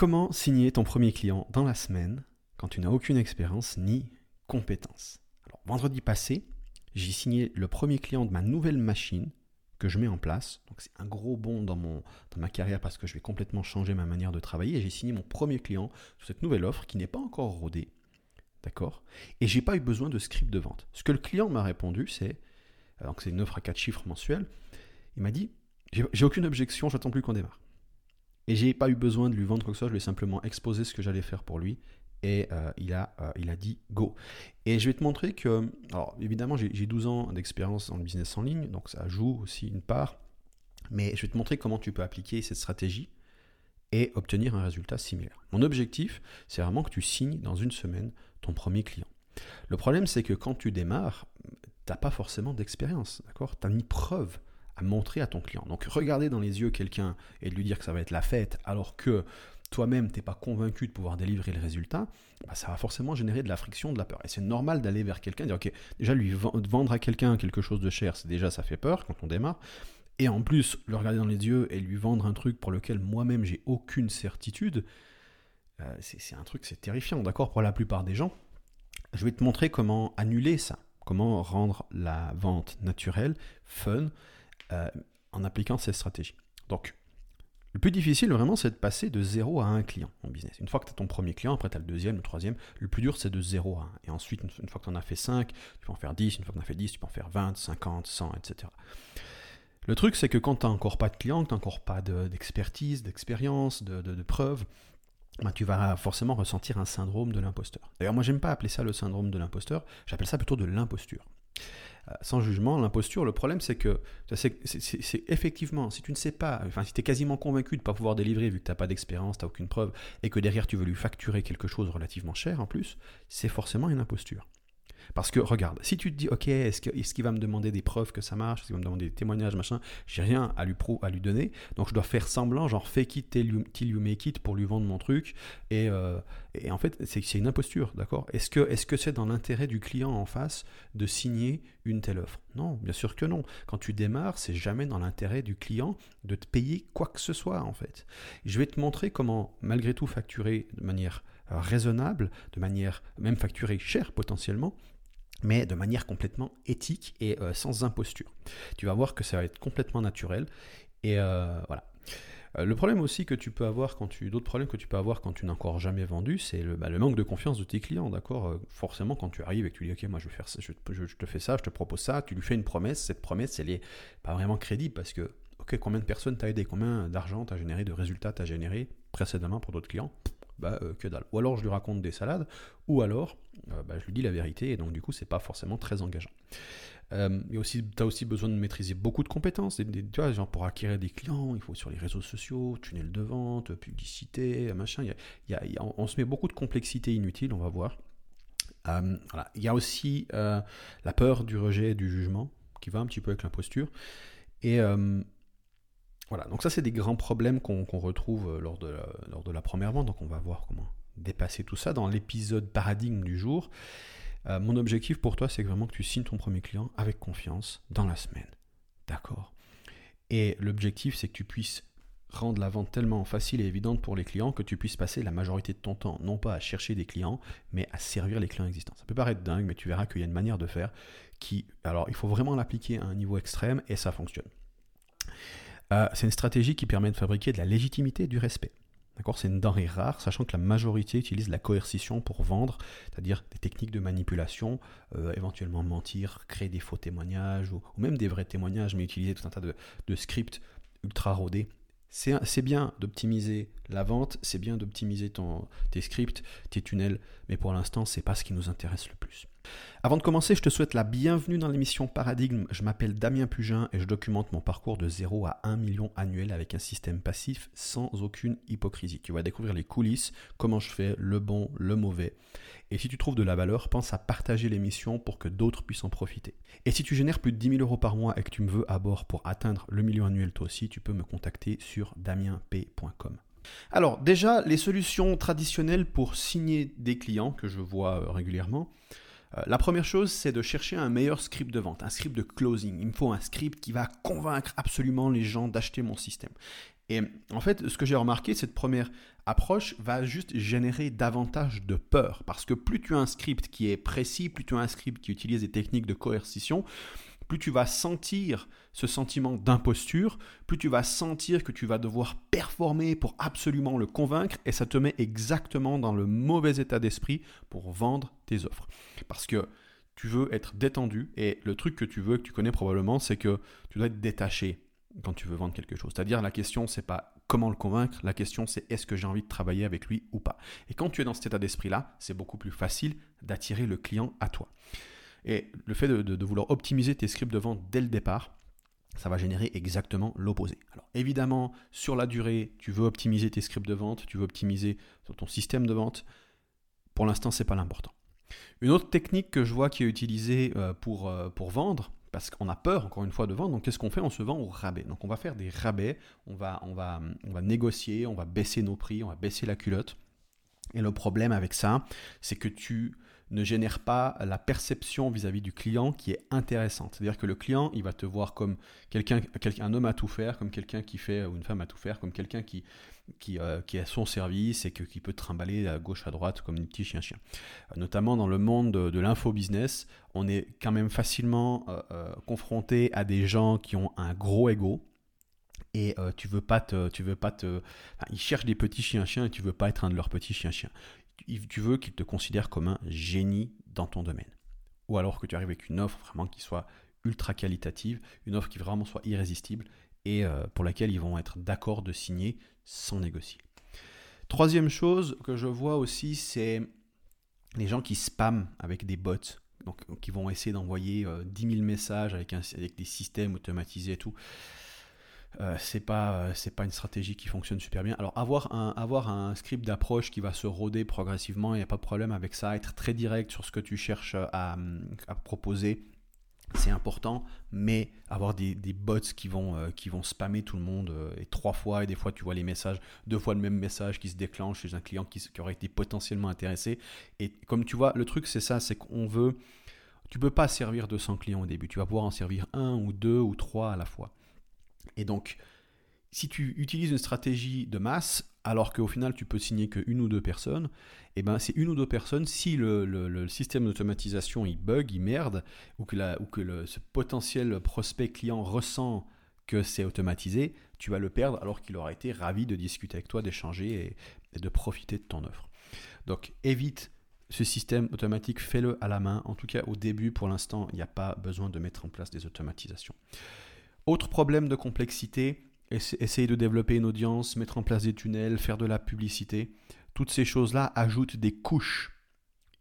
Comment signer ton premier client dans la semaine quand tu n'as aucune expérience ni compétence Alors, vendredi passé, j'ai signé le premier client de ma nouvelle machine que je mets en place. Donc c'est un gros bond dans, ma carrière parce que je vais complètement changer ma manière de travailler. J'ai signé mon premier client sur cette nouvelle offre qui n'est pas encore rodée. D'accord? Et j'ai pas eu besoin de script de vente. Ce que le client m'a répondu, c'est, alors que c'est une offre à 4 chiffres mensuels, il m'a dit, j'ai aucune objection, j'attends plus qu'on démarre. Et j'ai pas eu besoin de lui vendre quoi que ce soit, je lui ai simplement exposé ce que j'allais faire pour lui et euh, il, a, euh, il a dit go. Et je vais te montrer que, alors évidemment, j'ai 12 ans d'expérience dans le business en ligne, donc ça joue aussi une part, mais je vais te montrer comment tu peux appliquer cette stratégie et obtenir un résultat similaire. Mon objectif, c'est vraiment que tu signes dans une semaine ton premier client. Le problème, c'est que quand tu démarres, tu n'as pas forcément d'expérience, d'accord? Tu n'as ni preuve montrer à ton client. Donc regarder dans les yeux quelqu'un et lui dire que ça va être la fête alors que toi-même, tu n'es pas convaincu de pouvoir délivrer le résultat, bah, ça va forcément générer de la friction, de la peur. Et c'est normal d'aller vers quelqu'un, dire, ok, déjà lui vendre à quelqu'un quelque chose de cher, c'est déjà, ça fait peur quand on démarre. Et en plus, le regarder dans les yeux et lui vendre un truc pour lequel moi-même j'ai aucune certitude, euh, c'est un truc, c'est terrifiant, d'accord, pour la plupart des gens. Je vais te montrer comment annuler ça, comment rendre la vente naturelle, fun, euh, en appliquant ces stratégies. Donc, le plus difficile, vraiment, c'est de passer de 0 à 1 client en business. Une fois que tu as ton premier client, après tu as le deuxième, le troisième. Le plus dur, c'est de 0 à 1. Et ensuite, une fois que tu en as fait 5, tu peux en faire 10. Une fois que tu en as fait 10, tu peux en faire 20, 50, 100, etc. Le truc, c'est que quand tu n'as encore pas de client, que tu n'as encore pas d'expertise, d'expérience, de, preuves, bah, tu vas forcément ressentir un syndrome de l'imposteur. D'ailleurs, moi, j'aime pas appeler ça le syndrome de l'imposteur, j'appelle ça plutôt de l'imposture. Sans jugement, l'imposture, le problème c'est que c'est effectivement, si tu ne sais pas, enfin si tu es quasiment convaincu de ne pas pouvoir délivrer vu que tu n'as pas d'expérience, tu n'as aucune preuve, et que derrière tu veux lui facturer quelque chose relativement cher en plus, c'est forcément une imposture. Parce que regarde, si tu te dis, ok, est-ce qu'il va me demander des preuves que ça marche, est-ce qu'il va me demander des témoignages, machin, j'ai rien à lui, à lui donner, donc je dois faire semblant, genre fake it till you, make pour lui vendre mon truc, et, euh, en fait, c'est une imposture, d'accord? Est-ce que c'est -ce dans l'intérêt du client en face de signer une telle offre? Non, bien sûr que non. Quand tu démarres, c'est jamais dans l'intérêt du client de te payer quoi que ce soit, en fait. Je vais te montrer comment, malgré tout, facturer de manière raisonnable, de manière même facturée cher potentiellement, mais de manière complètement éthique et euh, sans imposture. Tu vas voir que ça va être complètement naturel. Et euh, voilà. Euh, le problème aussi que tu peux avoir quand tu, d'autres problèmes que tu peux avoir quand tu n'as encore jamais vendu, c'est le, bah, manque de confiance de tes clients, d'accord Forcément, quand tu arrives et que tu dis, ok, moi je vais faire je, te fais ça, je te propose ça, tu lui fais une promesse, cette promesse, elle est pas vraiment crédible parce que, ok, combien de personnes t'as aidé, combien d'argent t'as généré, de résultats t'as généré précédemment pour d'autres clients? Bah, que dalle. Ou alors je lui raconte des salades, ou alors euh, bah, je lui dis la vérité, et donc du coup, c'est pas forcément très engageant. Euh, aussi, tu as aussi besoin de maîtriser beaucoup de compétences. tu vois, genre pour acquérir des clients, il faut sur les réseaux sociaux, tunnel de vente, publicité, machin. Il y a, on se met beaucoup de complexité inutile, on va voir. Euh, voilà. Il y a aussi la peur du rejet et du jugement qui va un petit peu avec l'imposture. Et voilà, donc ça c'est des grands problèmes qu'on retrouve lors de, lors de la première vente. Donc on va voir comment dépasser tout ça dans l'épisode paradigme du jour. Euh, mon objectif pour toi, c'est vraiment que tu signes ton premier client avec confiance dans la semaine. D'accord? Et l'objectif, c'est que tu puisses rendre la vente tellement facile et évidente pour les clients que tu puisses passer la majorité de ton temps, non pas à chercher des clients, mais à servir les clients existants. Ça peut paraître dingue, mais tu verras qu'il y a une manière de faire qui... Alors, il faut vraiment l'appliquer à un niveau extrême et ça fonctionne. Euh, c'est une stratégie qui permet de fabriquer de la légitimité et du respect. C'est une denrée rare, sachant que la majorité utilise la coercition pour vendre, c'est-à-dire des techniques de manipulation, euh, éventuellement mentir, créer des faux témoignages, ou, même des vrais témoignages, mais utiliser tout un tas de, scripts ultra rodés. C'est bien d'optimiser la vente, c'est bien d'optimiser tes scripts, tes tunnels, mais pour l'instant, c'est pas ce qui nous intéresse le plus. Avant de commencer, je te souhaite la bienvenue dans l'émission Paradigme. Je m'appelle Damien Pugin et je documente mon parcours de 0 à 1 million annuel avec un système passif sans aucune hypocrisie. Tu vas découvrir les coulisses, comment je fais, le bon, le mauvais. Et si tu trouves de la valeur, pense à partager l'émission pour que d'autres puissent en profiter. Et si tu génères plus de 10 000 euros par mois et que tu me veux à bord pour atteindre le million annuel toi aussi, tu peux me contacter sur damienp.com. Alors déjà, les solutions traditionnelles pour signer des clients que je vois euh, régulièrement, euh, la première chose, c'est de chercher un meilleur script de vente, un script de closing. Il me faut un script qui va convaincre absolument les gens d'acheter mon système. Et en fait, ce que j'ai remarqué, cette première approche va juste générer davantage de peur. Parce que plus tu as un script qui est précis, plus tu as un script qui utilise des techniques de coercition, plus tu vas sentir ce sentiment d'imposture, plus tu vas sentir que tu vas devoir performer pour absolument le convaincre, et ça te met exactement dans le mauvais état d'esprit pour vendre tes offres. Parce que tu veux être détendu, et le truc que tu veux, que tu connais probablement, c'est que tu dois être détaché quand tu veux vendre quelque chose. C'est-à-dire la question, c'est pas comment le convaincre, la question c'est est-ce que j'ai envie de travailler avec lui ou pas. Et quand tu es dans cet état d'esprit-là, c'est beaucoup plus facile d'attirer le client à toi. Et le fait de, vouloir optimiser tes scripts de vente dès le départ, ça va générer exactement l'opposé. Alors évidemment, sur la durée, tu veux optimiser tes scripts de vente, tu veux optimiser ton système de vente. Pour l'instant, ce n'est pas l'important. Une autre technique que je vois qui est utilisée euh, pour, euh, pour vendre, parce qu'on a peur encore une fois de vendre, donc qu'est-ce qu'on fait? On se vend au rabais. Donc on va faire des rabais, on va négocier, on va baisser nos prix, on va baisser la culotte. Et le problème avec ça, c'est que tu ne génère pas la perception vis-à-vis du client qui est intéressante. C'est-à-dire que le client, il va te voir comme quelqu'un, un homme à tout faire, comme quelqu'un qui fait, ou une femme à tout faire, comme quelqu'un qui, qui, euh, qui a son service et qui peut trimballer à gauche à droite comme un petit chien-chien. Euh, notamment dans le monde de, l'info-business, on est quand même facilement euh, confronté à des gens qui ont un gros ego, et tu veux pas te, tu veux pas te, ils cherchent des petits chiens-chiens et tu veux pas être un de leurs petits chiens-chiens tu veux qu'il te considère comme un génie dans ton domaine. Ou alors que tu arrives avec une offre vraiment qui soit ultra qualitative, une offre qui vraiment soit irrésistible et euh, pour laquelle ils vont être d'accord de signer sans négocier. Troisième chose que je vois aussi, c'est les gens qui spamment avec des bots, donc qui vont essayer d'envoyer 10 euh, 000 messages avec des systèmes automatisés et tout. Euh, c'est pas euh, c'est pas une stratégie qui fonctionne super bien. Alors avoir un avoir un script d'approche qui va se roder progressivement, il n'y a pas de problème avec ça. Être très direct sur ce que tu cherches à, proposer, c'est important, mais avoir des, bots qui vont, euh, qui vont spammer tout le monde et trois fois, et des fois tu vois les messages, deux fois le même message qui se déclenche chez un client qui, qui aurait été potentiellement intéressé. Et comme tu vois, le truc c'est ça, c'est qu'on veut, tu peux pas servir 200 clients au début, tu vas pouvoir en servir un ou deux ou trois à la fois. Et donc, si tu utilises une stratégie de masse, alors qu'au final tu peux signer qu'une ou deux personnes, et eh ben c'est une ou deux personnes, si le, système d'automatisation il bug, il merde, ou que, ou que ce potentiel prospect client ressent que c'est automatisé, tu vas le perdre alors qu'il aura été ravi de discuter avec toi, d'échanger et, de profiter de ton offre. Donc évite ce système automatique, fais-le à la main. En tout cas, au début, pour l'instant, il n'y a pas besoin de mettre en place des automatisations. Autre problème de complexité, essayer de développer une audience, mettre en place des tunnels, faire de la publicité. Toutes ces choses-là ajoutent des couches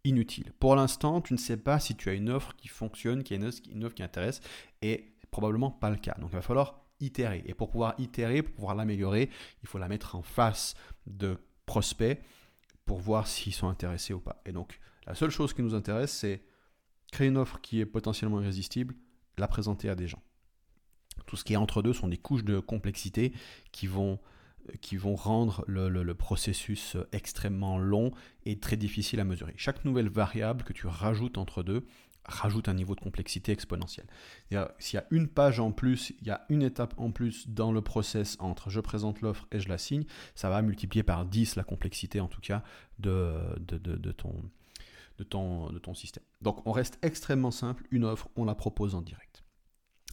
inutiles. Pour l'instant, tu ne sais pas si tu as une offre qui fonctionne, qui est une offre qui intéresse, et probablement pas le cas. Donc il va falloir itérer. Et pour pouvoir itérer, pour pouvoir l'améliorer, il faut la mettre en face de prospects pour voir s'ils sont intéressés ou pas. Et donc la seule chose qui nous intéresse, c'est créer une offre qui est potentiellement irrésistible, la présenter à des gens. Tout ce qui est entre deux sont des couches de complexité qui vont, vont rendre le, processus extrêmement long et très difficile à mesurer. Chaque nouvelle variable que tu rajoutes entre deux rajoute un niveau de complexité exponentielle. S'il y a une page en plus, il y a une étape en plus dans le process entre je présente l'offre et je la signe, ça va multiplier par 10 la complexité en tout cas ton, de ton système. Donc on reste extrêmement simple, une offre, on la propose en direct.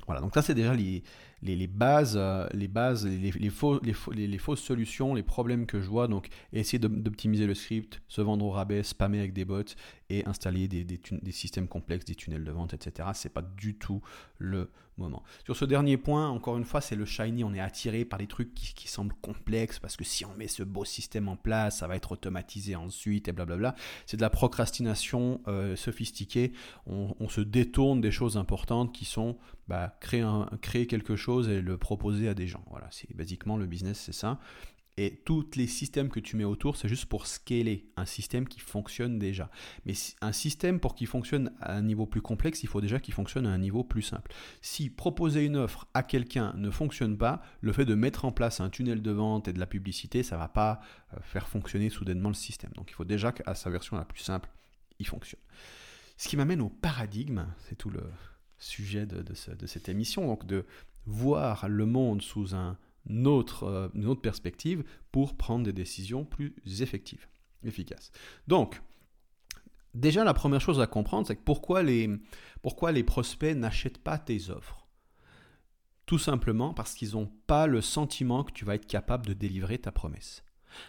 Voilà, donc ça c'est déjà les, les, bases, les faux, les, fausses solutions, les problèmes que je vois. Donc essayer d'optimiser le script, se vendre au rabais, spammer avec des bots et installer des, des, systèmes complexes, des tunnels de vente, etc. C'est pas du tout le moment. Sur ce dernier point, encore une fois, c'est le shiny. On est attiré par des trucs qui, semblent complexes parce que si on met ce beau système en place, ça va être automatisé ensuite et blablabla. C'est de la procrastination euh, sophistiquée. On, on, se détourne des choses importantes qui sont bah, créer, un, créer quelque chose et le proposer à des gens. Voilà, c'est basiquement le business, c'est ça. Et tous les systèmes que tu mets autour, c'est juste pour scaler un système qui fonctionne déjà. Mais un système, pour qu'il fonctionne à un niveau plus complexe, il faut déjà qu'il fonctionne à un niveau plus simple. Si proposer une offre à quelqu'un ne fonctionne pas, le fait de mettre en place un tunnel de vente et de la publicité, ça ne va pas euh, faire fonctionner soudainement le système. Donc il faut déjà qu'à sa version la plus simple, il fonctionne. Ce qui m'amène au paradigme, c'est tout le sujet de, cette émission, donc de voir le monde sous un autre, euh, une autre perspective pour prendre des décisions plus effectives, efficaces. Donc, déjà, la première chose à comprendre, c'est pourquoi les, pourquoi les prospects n'achètent pas tes offres? Tout simplement parce qu'ils n'ont pas le sentiment que tu vas être capable de délivrer ta promesse.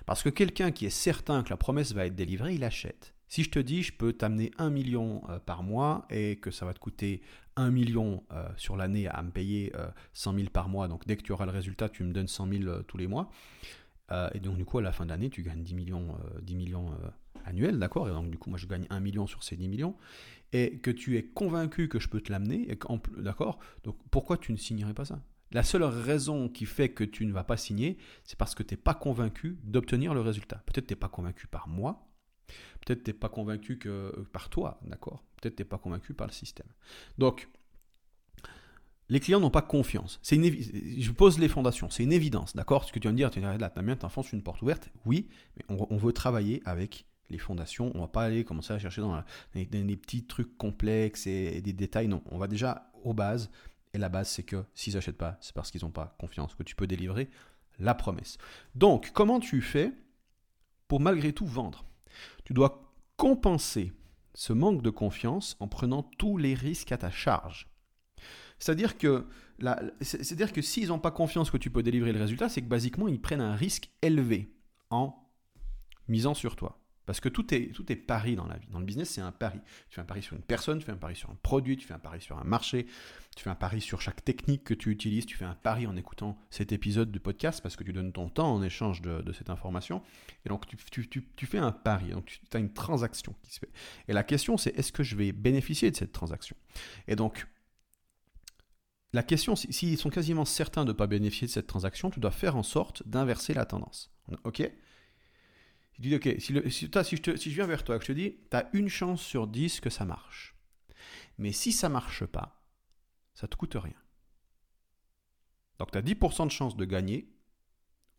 Parce que quelqu'un qui est certain que la promesse va être délivrée, il achète. Si je te dis je peux t'amener un million euh, par mois et que ça va te coûter un million euh, sur l'année à me payer 100 euh, 000 par mois, donc dès que tu auras le résultat, tu me donnes 100 000 tous les mois, et donc du coup à la fin de l'année, tu gagnes 10 millions, 10 millions annuels, d'accord? Et donc du coup moi je gagne 1 million sur ces 10 millions, et que tu es convaincu que je peux te l'amener, d'accord? Donc pourquoi tu ne signerais pas ça? La seule raison qui fait que tu ne vas pas signer, c'est parce que tu n'es pas convaincu d'obtenir le résultat. Peut-être tu n'es pas convaincu par moi, Peut-être tu n'es pas convaincu euh, par toi, d'accord? Peut-être tu n'es pas convaincu par le système. Donc, les clients n'ont pas confiance. C'est Je pose les fondations, c'est une évidence, d'accord? Ce que tu viens de dire, tu dis, là, tu enfonces une porte ouverte. Oui, mais on, veut travailler avec les fondations. On ne va pas aller commencer à chercher dans, des petits trucs complexes et, des détails. Non, on va déjà aux bases. Et la base, c'est que s'ils n'achètent pas, c'est parce qu'ils n'ont pas confiance que tu peux délivrer la promesse. Donc, comment tu fais pour malgré tout vendre? Tu dois compenser ce manque de confiance en prenant tous les risques à ta charge. C'est-à-dire que, c'est-à-dire s'ils n'ont pas confiance que tu peux délivrer le résultat, c'est que basiquement, ils prennent un risque élevé en misant sur toi. Parce que tout est, tout est pari dans la vie. Dans le business, c'est un pari. Tu fais un pari sur une personne, tu fais un pari sur un produit, tu fais un pari sur un marché, tu fais un pari sur chaque technique que tu utilises, tu fais un pari en écoutant cet épisode du podcast parce que tu donnes ton temps en échange de, cette information. Et donc, tu, tu, fais un pari, donc tu as une transaction qui se fait. Et la question, c'est est-ce que je vais bénéficier de cette transaction? Et donc, la question, s'ils sont quasiment certains de ne pas bénéficier de cette transaction, tu dois faire en sorte d'inverser la tendance. OK? Tu dis, ok, si, je viens vers toi, que je te dis, tu as une chance sur 10 que ça marche. Mais si ça marche pas, ça te coûte rien. Donc tu as 10% de chance de gagner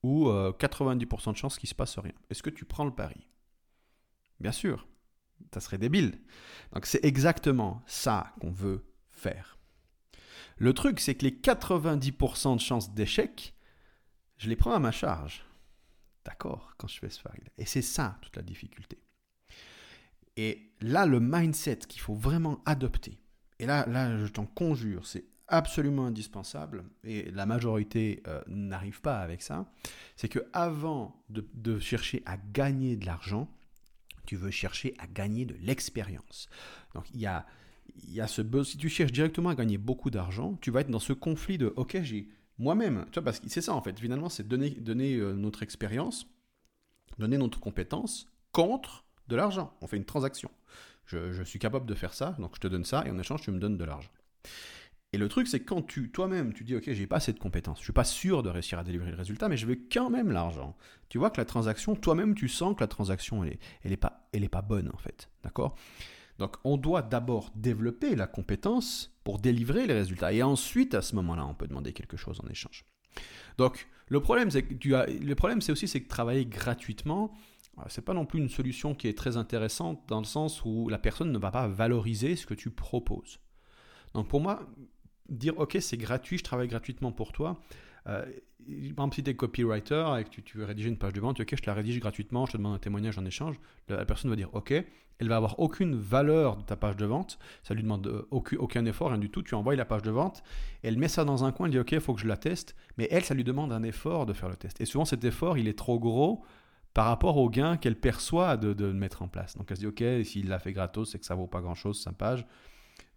ou 90% euh, de chance qu'il se passe rien. Est-ce que tu prends le pari? Bien sûr, ça serait débile. Donc c'est exactement ça qu'on veut faire. Le truc, c'est que les 90% de chances d'échec, je les prends à ma charge d'accord quand je fais ce pari Et c'est ça toute la difficulté. Et là, le mindset qu'il faut vraiment adopter, et là, là je t'en conjure, c'est absolument indispensable, et la majorité euh, n'arrive pas avec ça, c'est que avant de, chercher à gagner de l'argent, tu veux chercher à gagner de l'expérience. Donc il y a, y a ce si tu cherches directement à gagner beaucoup d'argent, tu vas être dans ce conflit de ok j'ai moi-même, tu vois, parce que c'est ça en fait, finalement, c'est donner, euh, notre expérience, donner notre compétence contre de l'argent. On fait une transaction. Je, suis capable de faire ça, donc je te donne ça, et en échange, tu me donnes de l'argent. Et le truc, c'est quand tu, toi-même, tu dis, OK, j'ai pas assez de compétences, je suis pas sûr de réussir à délivrer le résultat, mais je veux quand même l'argent. Tu vois que la transaction, toi-même, tu sens que la transaction, elle est, elle pas, elle pas bonne, en fait. D'accord? Donc on doit d'abord développer la compétence pour délivrer les résultats. Et ensuite, à ce moment-là, on peut demander quelque chose en échange. Donc le problème, c'est que tu as, le problème, c'est aussi c'est que travailler gratuitement, euh, c'est pas non plus une solution qui est très intéressante dans le sens où la personne ne va pas valoriser ce que tu proposes. Donc pour moi, dire ok c'est gratuit, je travaille gratuitement pour toi, par exemple, si tu es copywriter et que tu, veux rédiger une page de vente, ok, je la rédige gratuitement, je te demande un témoignage en échange, la, personne va dire ok, elle va avoir aucune valeur de ta page de vente, ça lui demande euh, aucun, effort, rien du tout, tu envoies la page de vente, elle met ça dans un coin, elle dit ok, il faut que je la teste, mais elle, ça lui demande un effort de faire le test. Et souvent, cet effort, il est trop gros par rapport au gain qu'elle perçoit de, mettre en place. Donc elle se dit ok, s'il l'a fait gratos, c'est que ça vaut pas grand chose, sa page.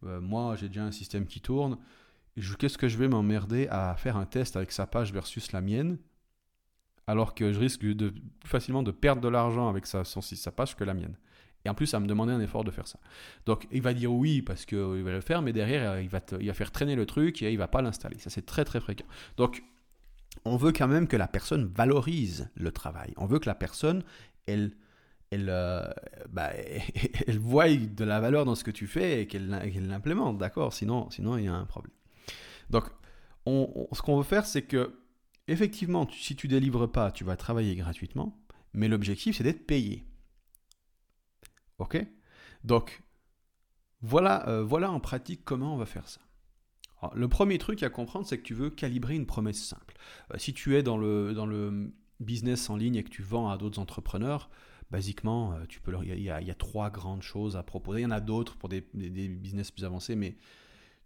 Euh, moi, j'ai déjà un système qui tourne qu'est-ce que je vais m'emmerder à faire un test avec sa page versus la mienne, alors que je risque plus facilement de perdre de l'argent avec sa, page que la mienne. Et en plus, ça me demander un effort de faire ça. Donc, il va dire oui parce qu'il va le faire, mais derrière, il va, il va faire traîner le truc et il va pas l'installer. Ça, c'est très, très fréquent. Donc, on veut quand même que la personne valorise le travail. On veut que la personne, elle, elle, euh, bah, elle voie de la valeur dans ce que tu fais et qu'elle l'implémente, d'accord? Sinon, sinon, il y a un problème. Donc, ce qu'on veut faire, c'est que, effectivement, si tu délivres pas, tu vas travailler gratuitement, mais l'objectif, c'est d'être payé. Ok? Donc, voilà, euh, voilà en pratique comment on va faire ça. le premier truc à comprendre, c'est que tu veux calibrer une promesse simple. Euh, si tu es dans le, dans le business en ligne et que tu vends à d'autres entrepreneurs, basiquement, euh, tu peux il y, a, trois grandes choses à proposer. Il y en a d'autres pour des, des, business plus avancés, mais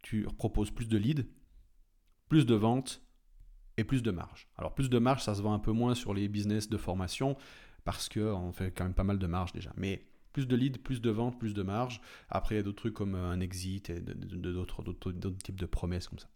tu proposes plus de leads, plus de ventes et plus de marge. Alors plus de marge, ça se vend un peu moins sur les business de formation parce qu'on fait quand même pas mal de marge déjà. Mais plus de leads, plus de ventes, plus de marge. Après, il y a d'autres trucs comme un exit et d'autres types de promesses comme ça.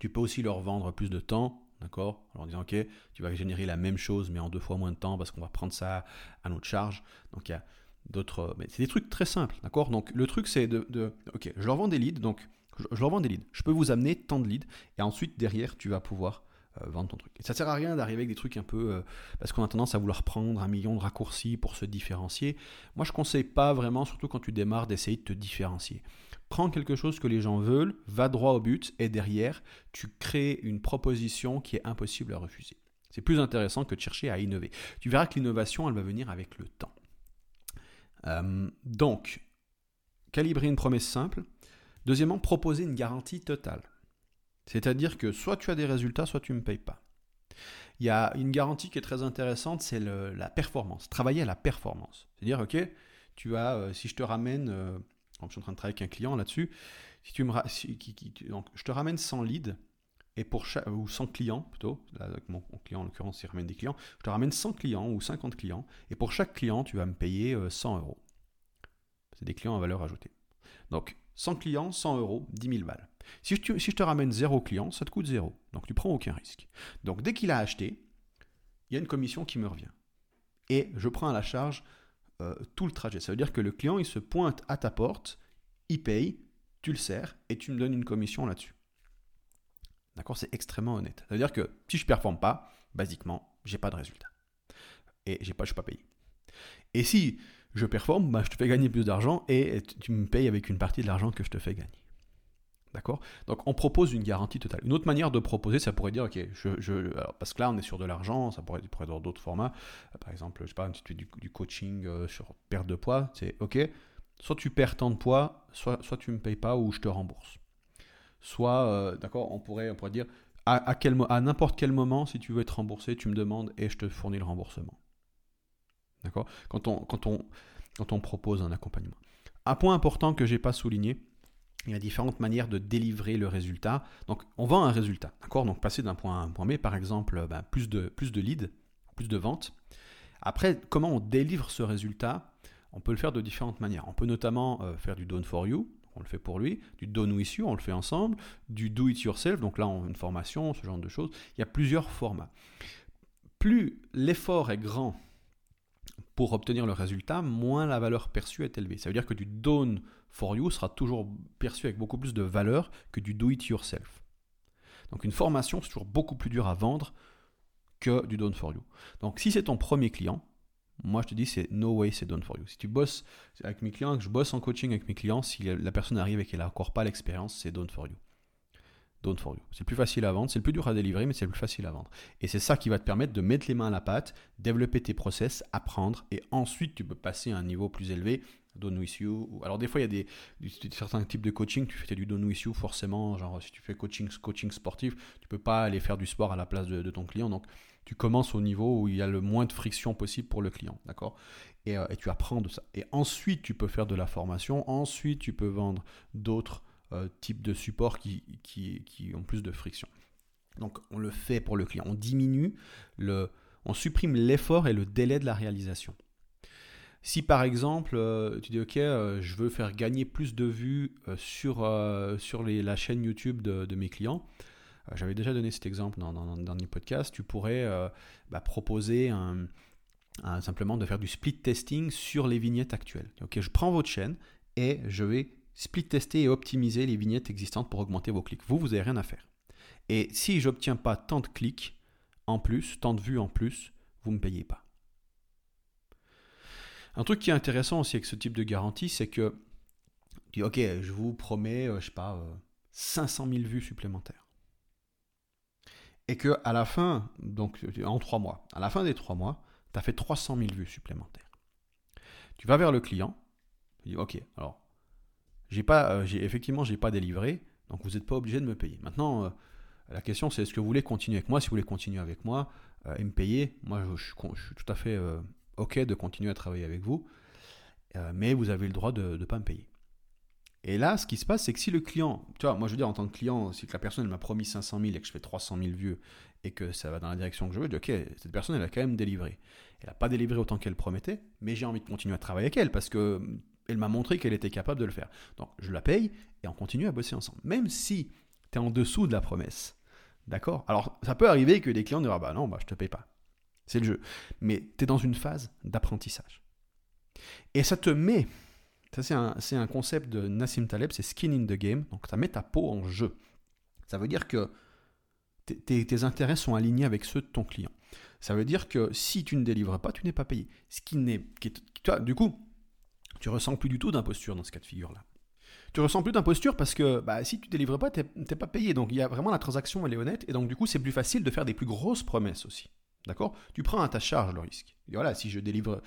Tu peux aussi leur vendre plus de temps, d'accord? En leur disant, OK, tu vas générer la même chose, mais en deux fois moins de temps parce qu'on va prendre ça à notre charge. Donc, il y a d'autres. C'est des trucs très simples, d'accord? Donc, le truc, c'est de, OK, je leur vends des leads, donc je, leur vends des leads. Je peux vous amener tant de leads, et ensuite, derrière, tu vas pouvoir euh, vendre ton truc. Et ça sert à rien d'arriver avec des trucs un peu. Euh, parce qu'on a tendance à vouloir prendre un million de raccourcis pour se différencier. Moi, je conseille pas vraiment, surtout quand tu démarres, d'essayer de te différencier. Prends quelque chose que les gens veulent, va droit au but, et derrière, tu crées une proposition qui est impossible à refuser. C'est plus intéressant que de chercher à innover. Tu verras que l'innovation, elle va venir avec le temps. Euh, donc, calibrer une promesse simple. Deuxièmement, proposer une garantie totale. C'est-à-dire que soit tu as des résultats, soit tu ne me payes pas. Il y a une garantie qui est très intéressante, c'est la performance. Travailler à la performance. C'est-à-dire, ok, tu as, euh, si je te ramène, euh, je suis en train de travailler avec un client là-dessus, si tu me, donc, je te ramène 100 leads, et pour ou 100 clients plutôt, avec mon, client en l'occurrence il ramène des clients, je te ramène 100 clients ou 50 clients, et pour chaque client tu vas me payer 100 euh, euros. C'est des clients à valeur ajoutée. Donc 100 clients, 100 euros, 10 000 balles. Si je, te ramène zéro client, ça te coûte zéro. Donc tu prends aucun risque. Donc dès qu'il a acheté, il y a une commission qui me revient. Et je prends à la charge euh, tout le trajet. Ça veut dire que le client, il se pointe à ta porte, il paye, tu le sers et tu me donnes une commission là-dessus. D'accord? C'est extrêmement honnête. Ça veut dire que si je ne performe pas, basiquement, j'ai pas de résultat. Et je ne suis pas payé. Et si je performe, bah, je te fais gagner plus d'argent et tu me payes avec une partie de l'argent que je te fais gagner. D'accord? Donc on propose une garantie totale. Une autre manière de proposer, ça pourrait dire, ok, je, parce que là on est sur de l'argent, ça pourrait, pourrait avoir d'autres formats. Euh, par exemple, je sais pas, tu fais du, du coaching euh, sur perte de poids, c'est ok, soit tu perds tant de poids, soit, soit tu ne me payes pas ou je te rembourse. Soit, euh, d'accord, on pourrait, on pourrait dire, à n'importe quel moment, si tu veux être remboursé, tu me demandes et je te fournis le remboursement. D'accord? Quand on, quand, on, quand on propose un accompagnement. Un point important que je n'ai pas souligné, il y a différentes manières de délivrer le résultat. Donc, on vend un résultat, d'accord? Donc, passer d'un point à un point B, par exemple, ben, plus, de, plus de leads, plus de ventes. Après, comment on délivre ce résultat? On peut le faire de différentes manières. On peut notamment euh, faire du done for you, on le fait pour lui, du done with you, on le fait ensemble, du do it yourself, donc là, on une formation, ce genre de choses. Il y a plusieurs formats. Plus l'effort est grand pour obtenir le résultat, moins la valeur perçue est élevée. Ça veut dire que du done for you sera toujours perçu avec beaucoup plus de valeur que du do it yourself. Donc une formation, c'est toujours beaucoup plus dur à vendre que du done for you. Donc si c'est ton premier client, moi je te dis c'est no way c'est done for you. Si tu bosses avec mes clients, que je bosse en coaching avec mes clients, si la personne arrive et qu'elle n'a encore pas l'expérience, c'est done for you. Done for you. C'est plus facile à vendre, c'est le plus dur à délivrer, mais c'est plus facile à vendre. Et c'est ça qui va te permettre de mettre les mains à la pâte, développer tes process, apprendre, et ensuite tu peux passer à un niveau plus élevé Done with you. Alors des fois il y a des, certains types de coaching, tu fais du done with you forcément, genre si tu fais coaching, coaching sportif, tu peux pas aller faire du sport à la place de, ton client, donc tu commences au niveau où il y a le moins de friction possible pour le client, d'accord? Euh, et, tu apprends de ça. Et ensuite tu peux faire de la formation, ensuite tu peux vendre d'autres euh, types de supports qui, qui, qui ont plus de friction. Donc on le fait pour le client, on diminue le, on supprime l'effort et le délai de la réalisation. Si par exemple, euh, tu dis OK, euh, je veux faire gagner plus de vues euh, sur, sur la chaîne YouTube de, mes clients, j'avais déjà donné cet exemple dans, le dernier podcast, tu pourrais bah, proposer simplement de faire du split testing sur les vignettes actuelles. OK, je prends votre chaîne et je vais split tester et optimiser les vignettes existantes pour augmenter vos clics. Vous, vous n'avez rien à faire. Et si j'obtiens pas tant de clics en plus, tant de vues en plus, vous ne me payez pas. Un truc qui est intéressant aussi avec ce type de garantie, c'est que tu dis, ok, je vous promets, euh, je sais pas, 500 euh, 000 vues supplémentaires. Et que à la fin, donc en trois mois, à la fin des trois mois, tu as fait 300 000 vues supplémentaires. Tu vas vers le client, tu dis, ok, alors, j'ai pas, euh, j'ai, effectivement, j'ai pas délivré, donc vous n'êtes pas obligé de me payer. Maintenant, La question, c'est est-ce que vous voulez continuer avec moi? Si vous voulez continuer avec moi euh, et me payer, moi, je, suis, tout à fait euh, OK de continuer à travailler avec vous, euh, mais vous avez le droit de ne pas me payer. Et là, ce qui se passe, c'est que si le client, tu vois, moi je veux dire en tant que client, si la personne m'a promis 500 000 et que je fais 300 000 vues et que ça va dans la direction que je veux, je dis ok, cette personne elle a quand même délivré. Elle n'a pas délivré autant qu'elle promettait, mais j'ai envie de continuer à travailler avec elle parce que elle m'a montré qu'elle était capable de le faire. Donc je la paye et on continue à bosser ensemble. Même si tu es en dessous de la promesse. D'accord? Alors ça peut arriver que des clients disent ah bah non, bah, je te paye pas. C'est le jeu. Mais tu es dans une phase d'apprentissage. Et ça te met ça, c'est un, concept de Nassim Taleb, c'est skin in the game. Donc, ça met ta peau en jeu. Ça veut dire que tes, intérêts sont alignés avec ceux de ton client. Ça veut dire que si tu ne délivres pas, tu n'es pas payé. Ce qui n'est, du coup, tu ressens plus du tout d'imposture dans ce cas de figure-là. Tu ressens plus d'imposture parce que bah, si tu délivres pas, tu n'es pas payé. Donc il y a vraiment la transaction, elle est honnête. Et donc du coup, c'est plus facile de faire des plus grosses promesses aussi. D'accord? Tu prends à ta charge le risque. Voilà, si je délivre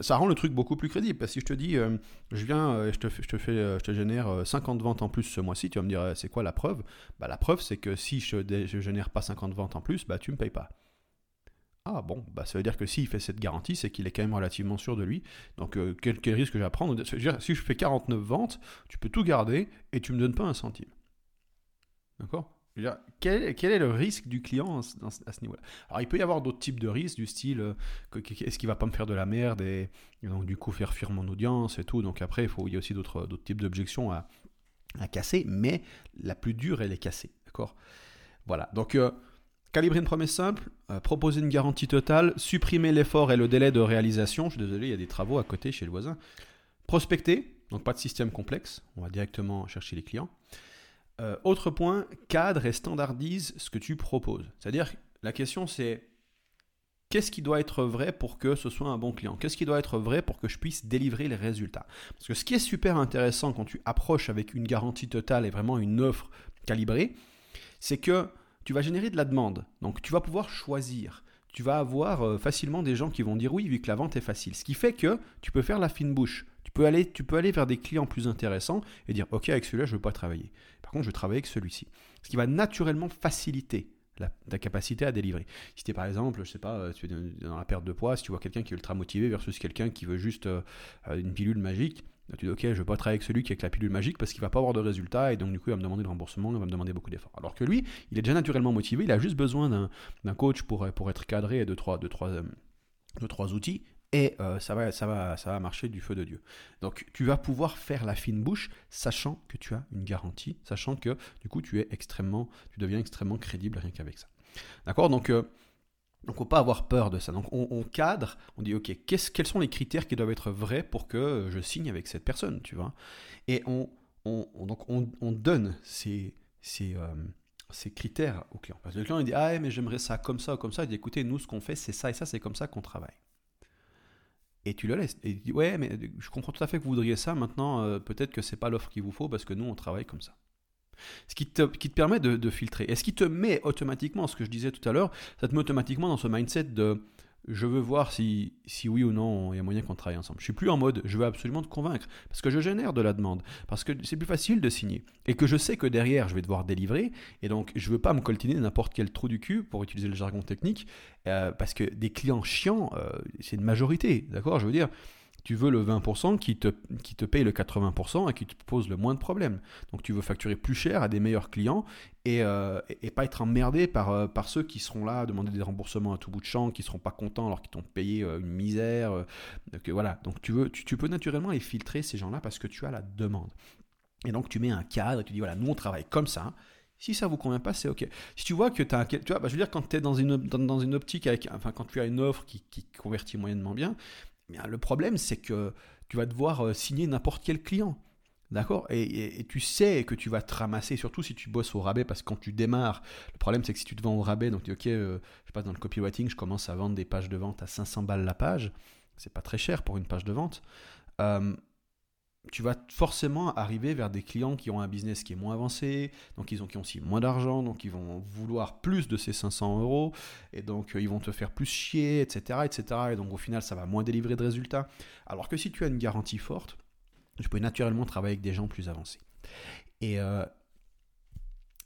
ça, rend le truc beaucoup plus crédible. Parce que si je te dis, euh, je viens, euh, je, te, fais, euh, je te génère 50 ventes en plus ce mois-ci, tu vas me dire, c'est quoi la preuve? Bah, La preuve, c'est que si je ne génère pas 50 ventes en plus, bah, tu ne me payes pas. Ah bon, bah, ça veut dire que s'il fait cette garantie, c'est qu'il est quand même relativement sûr de lui. Donc, quel, quel, risque j'ai à prendre Si je fais 49 ventes, tu peux tout garder et tu ne me donnes pas un centime. D'accord? Quel, est le risque du client à ce niveau-là? Alors, il peut y avoir d'autres types de risques, du style euh, est-ce qu'il va pas me faire de la merde et, donc du coup faire fuir mon audience et tout. Donc après, il, faut, il y a aussi d'autres types d'objections à, casser, mais la plus dure, elle est cassée. D'accord? Voilà. Donc, euh, calibrer une promesse simple, euh, proposer une garantie totale, supprimer l'effort et le délai de réalisation. Je suis désolé, il y a des travaux à côté chez le voisin. Prospecter, donc pas de système complexe, on va directement chercher les clients. Euh, autre point, cadre et standardise ce que tu proposes. C'est-à-dire, la question c'est qu'est-ce qui doit être vrai pour que ce soit un bon client? Qu'est-ce qui doit être vrai pour que je puisse délivrer les résultats? Parce que ce qui est super intéressant quand tu approches avec une garantie totale et vraiment une offre calibrée, c'est que tu vas générer de la demande. Donc tu vas pouvoir choisir. Tu vas avoir euh, facilement des gens qui vont dire oui vu que la vente est facile. Ce qui fait que tu peux faire la fine bouche. Tu peux aller, vers des clients plus intéressants et dire ok avec celui-là je ne veux pas travailler je vais travailler avec celui-ci. Ce qui va naturellement faciliter la, ta capacité à délivrer. Si tu es par exemple, je sais pas, tu es dans la perte de poids, si tu vois quelqu'un qui est ultra motivé versus quelqu'un qui veut juste euh, une pilule magique, tu dis ok, je ne vais pas travailler avec celui qui a la pilule magique parce qu'il va pas avoir de résultat et donc du coup il va me demander le remboursement, il va me demander beaucoup d'efforts. Alors que lui, il est déjà naturellement motivé, il a juste besoin d'un coach pour, être cadré et de trois, de trois, de trois outils et euh, ça, va, marcher du feu de Dieu. Donc tu vas pouvoir faire la fine bouche, sachant que tu as une garantie, sachant que du coup tu es extrêmement, tu deviens extrêmement crédible rien qu'avec ça. D'accord? Donc euh, donc, faut pas avoir peur de ça. Donc, on, cadre, on dit, OK, quels sont les critères qui doivent être vrais pour que je signe avec cette personne, tu vois? Et on, on, donc on, donne ces, euh, ces, critères au client. Parce que le client, il dit, ah, mais j'aimerais ça comme ça ou comme ça. Il dit, écoutez, nous, ce qu'on fait, c'est ça et ça, c'est comme ça qu'on travaille et tu le laisses. Et tu dis, ouais, mais je comprends tout à fait que vous voudriez ça, maintenant, euh, peut-être que c'est pas l'offre qu'il vous faut parce que nous, on travaille comme ça. Ce qui te, qui te permet de, filtrer. Et ce qui te met automatiquement, ce que je disais tout à l'heure, ça te met automatiquement dans ce mindset de je veux voir si, si oui ou non il y a moyen qu'on travaille ensemble. Je suis plus en mode je veux absolument te convaincre parce que je génère de la demande, parce que c'est plus facile de signer et que je sais que derrière je vais devoir délivrer et donc je veux pas me coltiner n'importe quel trou du cul pour utiliser le jargon technique euh, parce que des clients chiants euh, c'est une majorité, d'accord? Je veux dire tu veux le 20% qui te, qui paye le 80% et qui te pose le moins de problèmes. Donc tu veux facturer plus cher à des meilleurs clients et, euh, pas être emmerdé par, euh, par ceux qui seront là à demander des remboursements à tout bout de champ, qui seront pas contents alors qu'ils t'ont payé euh, une misère. donc voilà, donc tu, veux, tu, peux naturellement les filtrer ces gens-là parce que tu as la demande. Et donc tu mets un cadre et tu dis voilà, nous on travaille comme ça. Si ça vous convient pas, c'est ok. Si tu vois que tu as, tu vois, bah, je veux dire, quand tu es dans une, optique avec, enfin, quand tu as une offre qui convertit moyennement bien, le problème, c'est que tu vas devoir euh, signer n'importe quel client. D'accord? Et, tu sais que tu vas te ramasser, surtout si tu bosses au rabais, parce que quand tu démarres, le problème c'est que si tu te vends au rabais, donc tu dis ok, euh, je passe dans le copywriting, je commence à vendre des pages de vente à 500 balles la page, c'est pas très cher pour une page de vente. Euh, tu vas forcément arriver vers des clients qui ont un business qui est moins avancé, donc ils ont, qui ont aussi moins d'argent, donc ils vont vouloir plus de ces 500 euros, et donc euh, ils vont te faire plus chier, etc., etc. Et donc au final, ça va moins délivrer de résultats. Alors que si tu as une garantie forte, tu peux naturellement travailler avec des gens plus avancés. Et, euh,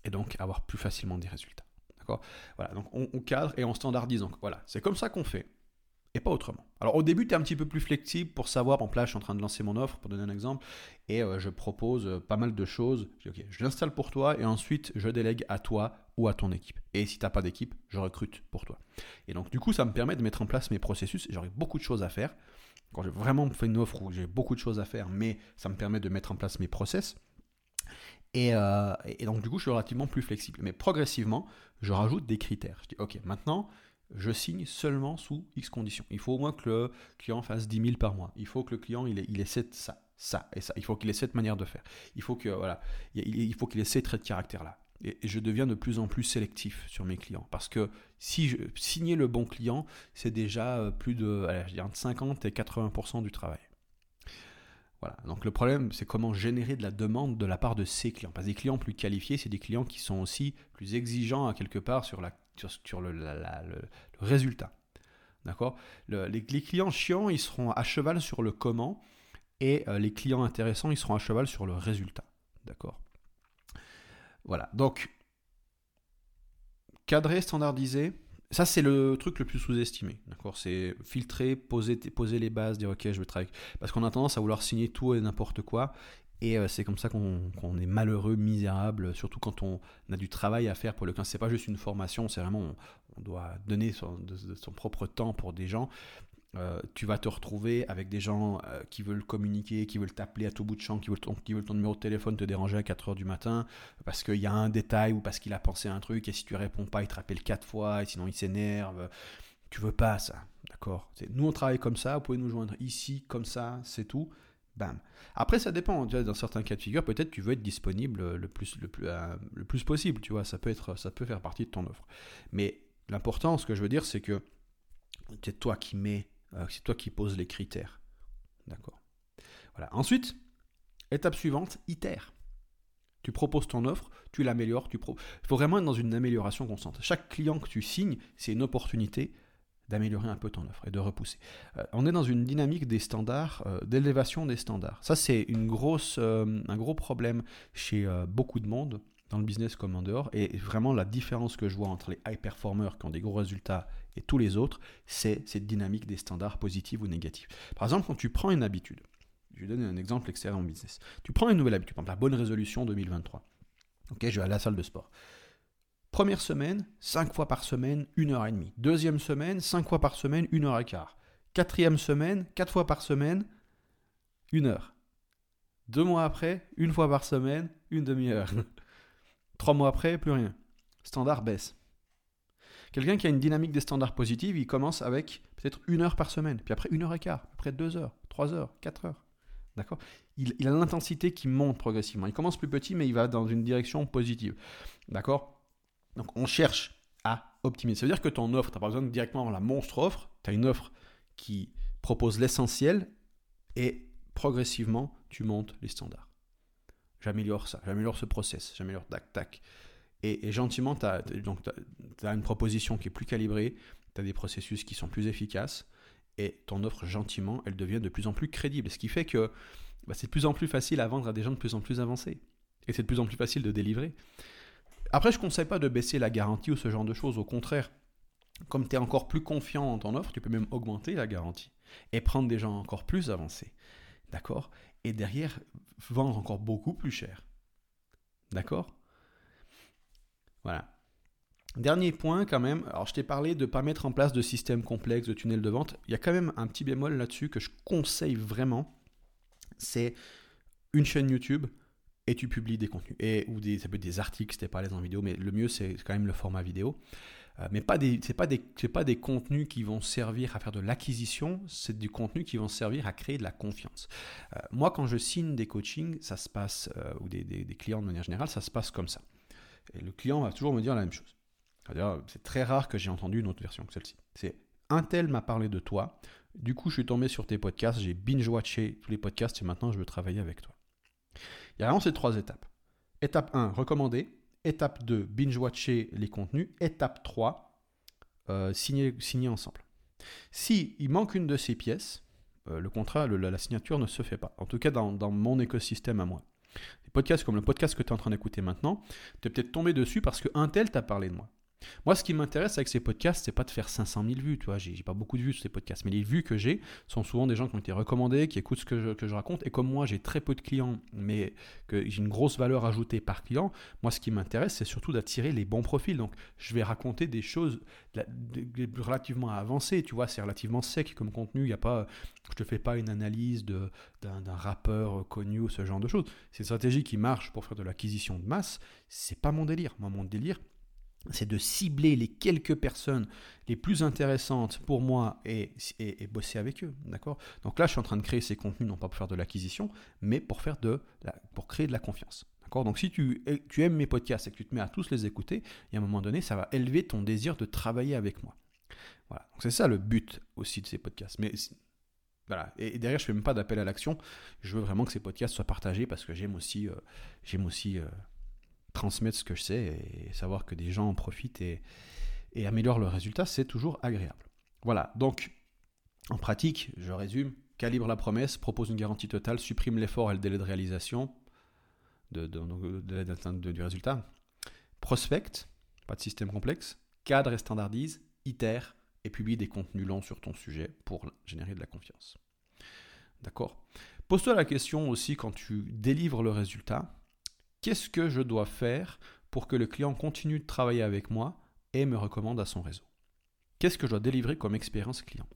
et donc avoir plus facilement des résultats. D'accord? Voilà, donc on, cadre et on standardise. Donc voilà, c'est comme ça qu'on fait et pas autrement. Alors au début, tu es un petit peu plus flexible pour savoir, en place, je suis en train de lancer mon offre, pour donner un exemple, et euh, je propose euh, pas mal de choses. Je dis, ok, je l'installe pour toi, et ensuite je délègue à toi ou à ton équipe. Et si tu n'as pas d'équipe, je recrute pour toi. Et donc du coup, ça me permet de mettre en place mes processus, j'aurai beaucoup de choses à faire. Quand j'ai vraiment fait une offre où j'ai beaucoup de choses à faire, mais ça me permet de mettre en place mes process. Et, euh, et, donc du coup, je suis relativement plus flexible. Mais progressivement, je rajoute des critères. Je dis, ok, maintenant, je signe seulement sous X conditions. Il faut au moins que le client fasse 10 000 par mois. Il faut que le client il ait, ça, ça et ça. Il faut qu'il ait cette manière de faire. Il faut que voilà, il faut qu'il ait ces traits de caractère là. Et, je deviens de plus en plus sélectif sur mes clients parce que si je signer le bon client, c'est déjà euh, plus de allez, je dirais, 50 et 80% du travail. Voilà. Donc le problème, c'est comment générer de la demande de la part de ces clients. Parce que des clients plus qualifiés, c'est des clients qui sont aussi plus exigeants à quelque part sur la sur, le, résultat. D'accord? Les, clients chiants, ils seront à cheval sur le comment et euh, les clients intéressants, ils seront à cheval sur le résultat. D'accord? Voilà. Donc, cadrer, standardiser, ça, c'est le truc le plus sous-estimé. D'accord? C'est filtrer, poser, poser les bases, dire OK, je vais travailler. Parce qu'on a tendance à vouloir signer tout et n'importe quoi. Et euh, c'est comme ça qu'on est malheureux, misérable, surtout quand on a du travail à faire pour le client. C'est pas juste une formation, c'est vraiment on, doit donner son, propre temps pour des gens. Euh, tu vas te retrouver avec des gens euh, qui veulent communiquer, qui veulent t'appeler à tout bout de champ, qui veulent, ton, ton numéro de téléphone te déranger à 4 heures du matin parce qu'il y a un détail ou parce qu'il a pensé à un truc et si tu réponds pas, il te rappelle 4 fois et sinon il s'énerve. Tu veux pas ça, d'accord? Nous on travaille comme ça, vous pouvez nous joindre ici, comme ça, c'est tout. Après, ça dépend. dans certains cas de figure, peut-être tu veux être disponible le plus, le plus, euh, le plus possible. Tu vois, ça peut être, ça peut faire partie de ton offre. Mais l'important, ce que je veux dire, c'est que c'est toi qui mets, euh, c'est toi qui poses les critères. D'accord. Voilà. Ensuite, étape suivante, itère. Tu proposes ton offre, tu l'améliores, tu. Il faut vraiment être dans une amélioration constante. Chaque client que tu signes, c'est une opportunité d'améliorer un peu ton offre et de repousser. Euh, on est dans une dynamique des standards, euh, d'élévation des standards. Ça, c'est euh, un gros problème chez beaucoup de monde dans le business comme en dehors. Et vraiment, la différence que je vois entre les high performers qui ont des gros résultats et tous les autres, c'est cette dynamique des standards positifs ou négatifs. Par exemple, quand tu prends une habitude, je vais donner un exemple extérieur en business. Tu prends une nouvelle habitude, par exemple la bonne résolution 2023. Ok, je vais à la salle de sport. Première semaine, 5 fois par semaine, 1 heure et demie. Deuxième semaine, 5 fois par semaine, 1 heure et quart. Quatrième semaine, 4 fois par semaine, 1 heure. Deux mois après, une fois par semaine, une demi-heure. Trois mois après, plus rien. Standard baisse. Quelqu'un qui a une dynamique des standards positifs, il commence avec peut-être une heure par semaine, puis après une heure et quart, après deux heures, trois heures, quatre heures. D'accord? Il, a l'intensité qui monte progressivement. Il commence plus petit, mais il va dans une direction positive. D'accord? Donc on cherche à optimiser. Ça veut dire que ton offre, tu n'as pas besoin de directement la monstre offre, tu as une offre qui propose l'essentiel et progressivement tu montes les standards. J'améliore ça, j'améliore ce process, j'améliore tac tac. Et, gentiment, tu as, as, une proposition qui est plus calibrée, tu as des processus qui sont plus efficaces et ton offre gentiment, elle devient de plus en plus crédible. Ce qui fait que bah, c'est de plus en plus facile à vendre à des gens de plus en plus avancés. Et c'est de plus en plus facile de délivrer. Après, je ne conseille pas de baisser la garantie ou ce genre de choses. Au contraire, comme tu es encore plus confiant en ton offre, tu peux même augmenter la garantie et prendre des gens encore plus avancés. D'accord? Et derrière, vendre encore beaucoup plus cher. D'accord? Voilà. Dernier point quand même, alors je t'ai parlé de ne pas mettre en place de système complexe, de tunnel de vente. Il y a quand même un petit bémol là-dessus que je conseille vraiment. C'est une chaîne YouTube, et tu publies des contenus. Et, ou des, ça peut être des articles tu pas l'aise en vidéo, mais le mieux c'est quand même le format vidéo. Euh, mais pas des, c'est pas des, pas des contenus qui vont servir à faire de l'acquisition, c'est du contenu qui vont servir à créer de la confiance. Euh, moi, quand je signe des coachings, ça se passe, euh, ou des, des, clients de manière générale, ça se passe comme ça. Et le client va toujours me dire la même chose. C'est très rare que j'ai entendu une autre version que celle-ci. C'est un tel m'a parlé de toi. Du coup, je suis tombé sur tes podcasts, j'ai binge-watché tous les podcasts et maintenant je veux travailler avec toi. Il y a vraiment ces trois étapes. Étape 1, recommander. Étape 2, binge-watcher les contenus. Étape 3, euh, signer, ensemble. Si il manque une de ces pièces, euh, le contrat, la signature ne se fait pas. En tout cas, dans, mon écosystème à moi. Des podcasts comme le podcast que tu es en train d'écouter maintenant, tu es peut-être tombé dessus parce qu'un tel t'a parlé de moi. Moi, ce qui m'intéresse avec ces podcasts, c'est pas de faire 500 000 vues, tu vois. J'ai pas beaucoup de vues sur ces podcasts, mais les vues que j'ai sont souvent des gens qui ont été recommandés, qui écoutent ce que je, raconte. Et comme moi, j'ai très peu de clients, mais que j'ai une grosse valeur ajoutée par client, moi, ce qui m'intéresse, c'est surtout d'attirer les bons profils. Donc, je vais raconter des choses relativement avancées, tu vois. C'est relativement sec comme contenu. Il y a pas, je te fais pas une analyse d'un rappeur connu ou ce genre de choses. C'est une stratégie qui marche pour faire de l'acquisition de masse. C'est pas mon délire. Moi, mon délire, c'est de cibler les quelques personnes les plus intéressantes pour moi et, et, bosser avec eux. D'accord? Donc là, je suis en train de créer ces contenus, non pas pour faire de l'acquisition, mais pour, faire de pour créer de la confiance. D'accord? Donc si tu, tu aimes mes podcasts et que tu te mets à tous les écouter, il y a un moment donné, ça va élever ton désir de travailler avec moi. Voilà. Donc c'est ça le but aussi de ces podcasts. Mais voilà. Et derrière, je fais même pas d'appel à l'action. Je veux vraiment que ces podcasts soient partagés parce que j'aime aussi, euh, j'aime aussi euh, transmettre ce que je sais et savoir que des gens en profitent et, et améliorent le résultat, c'est toujours agréable. Voilà, donc en pratique, je résume, calibre la promesse, propose une garantie totale, supprime l'effort et le délai de réalisation du résultat, prospecte, pas de système complexe, cadre et standardise, itère et publie des contenus longs sur ton sujet pour générer de la confiance. D'accord? Pose-toi la question aussi quand tu délivres le résultat, qu'est-ce que je dois faire pour que le client continue de travailler avec moi et me recommande à son réseau? Qu'est-ce que je dois délivrer comme expérience client?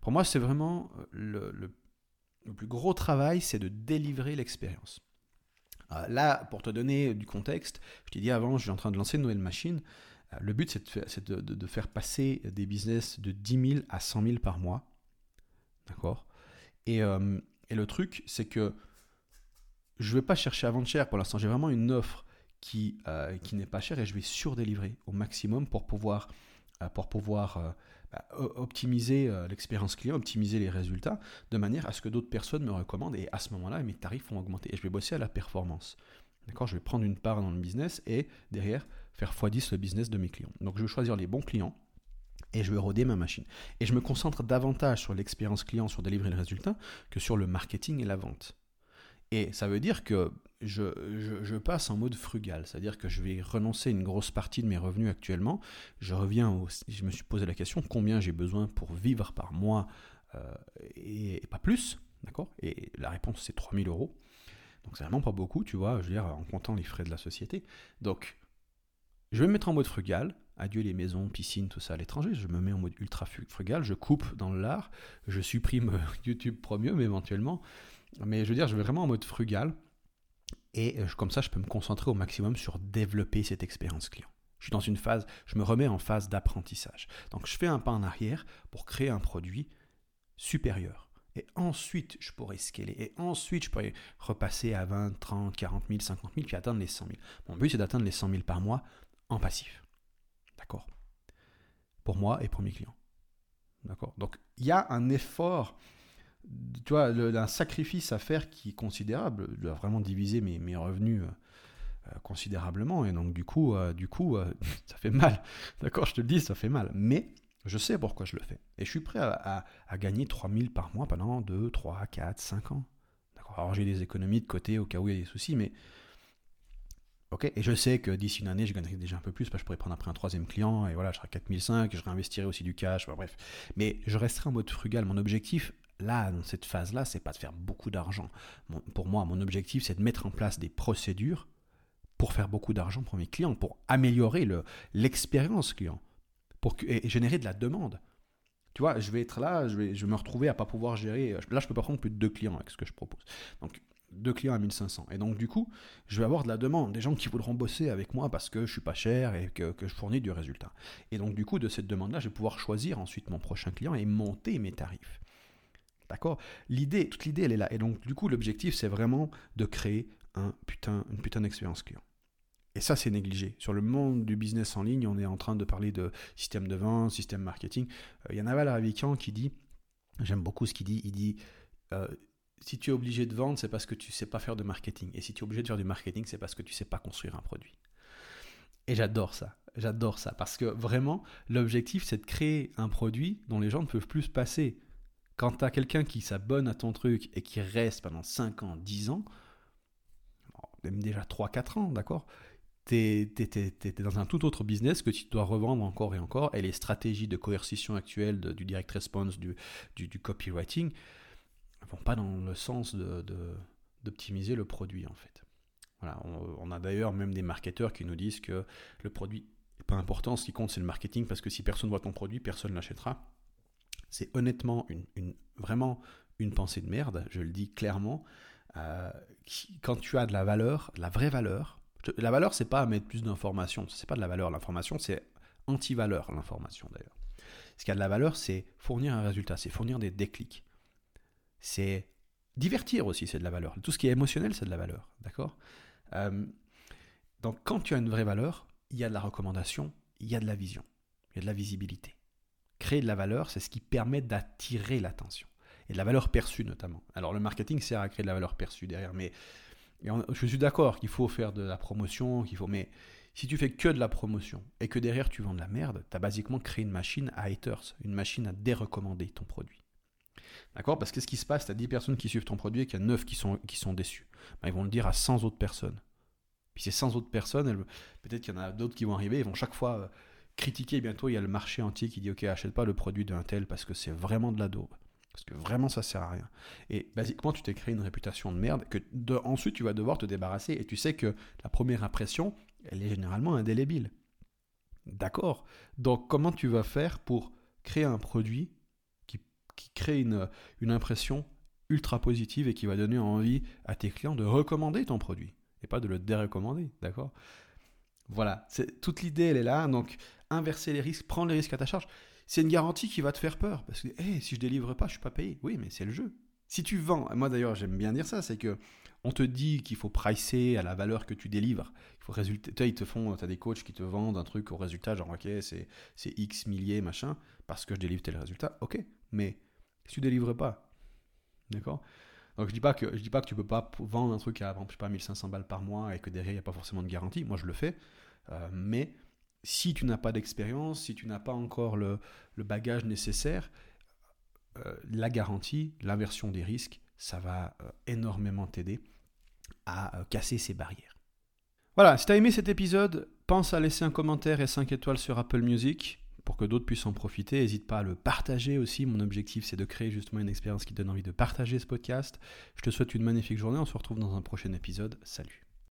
Pour moi, c'est vraiment euh, le, plus gros travail, c'est de délivrer l'expérience. Euh, là, pour te donner du contexte, je t'ai dit avant, je suis en train de lancer une nouvelle machine. Euh, le but, c'est de, faire passer des business de 10 000 à 100 000 par mois. D'accord? Et, et, le truc, c'est que je ne vais pas chercher à vendre cher pour l'instant. J'ai vraiment une offre qui, euh, qui n'est pas chère et je vais surdélivrer au maximum pour pouvoir, euh, pour pouvoir euh, bah, optimiser l'expérience client, optimiser les résultats de manière à ce que d'autres personnes me recommandent et à ce moment-là, mes tarifs vont augmenter et je vais bosser à la performance. D'accord? Je vais prendre une part dans le business et derrière faire x10 le business de mes clients. Donc je vais choisir les bons clients et je vais roder ma machine. Et je me concentre davantage sur l'expérience client, sur délivrer le résultat, que sur le marketing et la vente. Et ça veut dire que je, passe en mode frugal, c'est-à-dire que je vais renoncer une grosse partie de mes revenus actuellement. Je reviens je me suis posé la question combien j'ai besoin pour vivre par mois euh, et, pas plus, d'accord? Et la réponse c'est 3000 euros. Donc c'est vraiment pas beaucoup, tu vois, je veux dire, en comptant les frais de la société. Donc je vais me mettre en mode frugal, adieu les maisons, piscines, tout ça à l'étranger, je me mets en mode ultra frugal, je coupe dans l'art, je supprime YouTube Premium éventuellement, mais je veux dire, je vais vraiment en mode frugal. Et euh, comme ça, je peux me concentrer au maximum sur développer cette expérience client. Je suis dans une phase, je me remets en phase d'apprentissage. Donc je fais un pas en arrière pour créer un produit supérieur. Et ensuite, je pourrais scaler. Et ensuite, je pourrais repasser à 20, 30, 40 000, 50 000, puis atteindre les 100 000. Mon but, c'est d'atteindre les 100 000 par mois en passif. D'accord? Pour moi et pour mes clients. D'accord? Donc, il y a un effort tu vois, un sacrifice à faire qui est considérable. Je dois vraiment diviser mes, mes revenus euh, considérablement. Et donc, du coup, euh, du coup euh, ça fait mal. D'accord, je te le dis, ça fait mal. Mais je sais pourquoi je le fais. Et je suis prêt à, à, gagner 3000 par mois pendant 2, 3, 4, 5 ans. D'accord, alors j'ai des économies de côté au cas où il y a des soucis, mais. Ok, et je sais que d'ici une année, je gagnerai déjà un peu plus, parce que je pourrais prendre après un troisième client, et voilà, je serai à 4005, je réinvestirai aussi du cash, bref. Mais je resterai en mode frugal. Mon objectif, là, dans cette phase-là, c'est pas de faire beaucoup d'argent. pour moi, mon objectif, c'est de mettre en place des procédures pour faire beaucoup d'argent pour mes clients, pour améliorer l'expérience client, pour et générer de la demande. Tu vois, je vais être là, je vais, je me retrouver à pas pouvoir gérer. Là, je peux pas prendre plus de deux clients avec ce que je propose. Donc, deux clients à 1500. Et donc, du coup, je vais avoir de la demande, des gens qui voudront bosser avec moi parce que je suis pas cher et que je fournis du résultat. Et donc, du coup, de cette demande-là, je vais pouvoir choisir ensuite mon prochain client et monter mes tarifs. D'accord? L'idée, toute l'idée, elle est là. Et donc, du coup, l'objectif, c'est vraiment de créer un putain, une putain d'expérience client. Et ça, c'est négligé. Sur le monde du business en ligne, on est en train de parler de système de vente, système marketing. Euh, il y a Naval Ravikant qui dit, j'aime beaucoup ce qu'il dit, il dit, euh, si tu es obligé de vendre, c'est parce que tu ne sais pas faire de marketing. Et si tu es obligé de faire du marketing, c'est parce que tu ne sais pas construire un produit. Et j'adore ça. J'adore ça. Parce que vraiment, l'objectif, c'est de créer un produit dont les gens ne peuvent plus se passer. Quand tu as quelqu'un qui s'abonne à ton truc et qui reste pendant 5 ans, 10 ans, même déjà 3-4 ans, d'accord tu es, dans un tout autre business que tu dois revendre encore et encore, et les stratégies de coercition actuelles du direct response, du, du, du copywriting, vont pas dans le sens d'optimiser le produit en fait. On, a d'ailleurs même des marketeurs qui nous disent que le produit n'est pas important, ce qui compte c'est le marketing parce que si personne voit ton produit, personne l'achètera. C'est honnêtement une, vraiment une pensée de merde, je le dis clairement. Euh, quand tu as de la valeur, la vraie valeur, la valeur c'est pas mettre plus d'informations, c'est pas de la valeur, l'information c'est anti-valeur l'information d'ailleurs. Ce qui a de la valeur c'est fournir un résultat, c'est fournir des déclics c'est divertir aussi, c'est de la valeur. Tout ce qui est émotionnel, c'est de la valeur. D'accord? Euh, Donc, quand tu as une vraie valeur, il y a de la recommandation, il y a de la vision, il y a de la visibilité. Créer de la valeur, c'est ce qui permet d'attirer l'attention. Et de la valeur perçue notamment. Alors, le marketing sert à créer de la valeur perçue derrière, mais je suis d'accord qu'il faut faire de la promotion, qu'il faut. Mais si tu fais que de la promotion et que derrière tu vends de la merde, tu as basiquement créé une machine à haters, une machine à dérecommander ton produit. D'accord? Parce qu'est-ce qui se passe Tu as 10 personnes qui suivent ton produit et qu'il y a 9 qui sont, qui sont déçus. Ben, ils vont le dire à 100 autres personnes. Puis ces 100 autres personnes, peut-être qu'il y en a d'autres qui vont arriver, ils vont chaque fois euh, critiquer. Bientôt, il y a le marché entier qui dit Ok, achète pas le produit d'un tel parce que c'est vraiment de la daube. Parce que vraiment, ça sert à rien. Et basiquement, tu t'es créé une réputation de merde que ensuite tu vas devoir te débarrasser. Et tu sais que la première impression, elle est généralement indélébile. D'accord Donc, comment tu vas faire pour créer un produit qui crée une, impression ultra positive et qui va donner envie à tes clients de recommander ton produit et pas de le dérecommander, d'accord? Voilà, toute l'idée elle est là, donc inverser les risques, prendre les risques à ta charge, c'est une garantie qui va te faire peur parce que si je délivre pas, je suis pas payé. Oui, mais c'est le jeu. Si tu vends, moi d'ailleurs j'aime bien dire ça, c'est que on te dit qu'il faut pricer à la valeur que tu délivres. Il faut résulter. Ils te font, tu as des coachs qui te vendent un truc au résultat, genre ok, c'est X milliers, machin, parce que je délivre tel résultat. Ok, mais si tu délivres pas. D'accord Donc je dis pas que je dis pas que tu peux pas vendre un truc à je sais pas 1500 balles par mois et que derrière il n'y a pas forcément de garantie. Moi je le fais, euh, mais si tu n'as pas d'expérience, si tu n'as pas encore le, bagage nécessaire, euh, la garantie, l'inversion des risques, ça va euh, énormément t'aider à casser ces barrières. Voilà, si tu as aimé cet épisode, pense à laisser un commentaire et 5 étoiles sur Apple Music pour que d'autres puissent en profiter. N'hésite pas à le partager aussi. Mon objectif, c'est de créer justement une expérience qui donne envie de partager ce podcast. Je te souhaite une magnifique journée. On se retrouve dans un prochain épisode. Salut.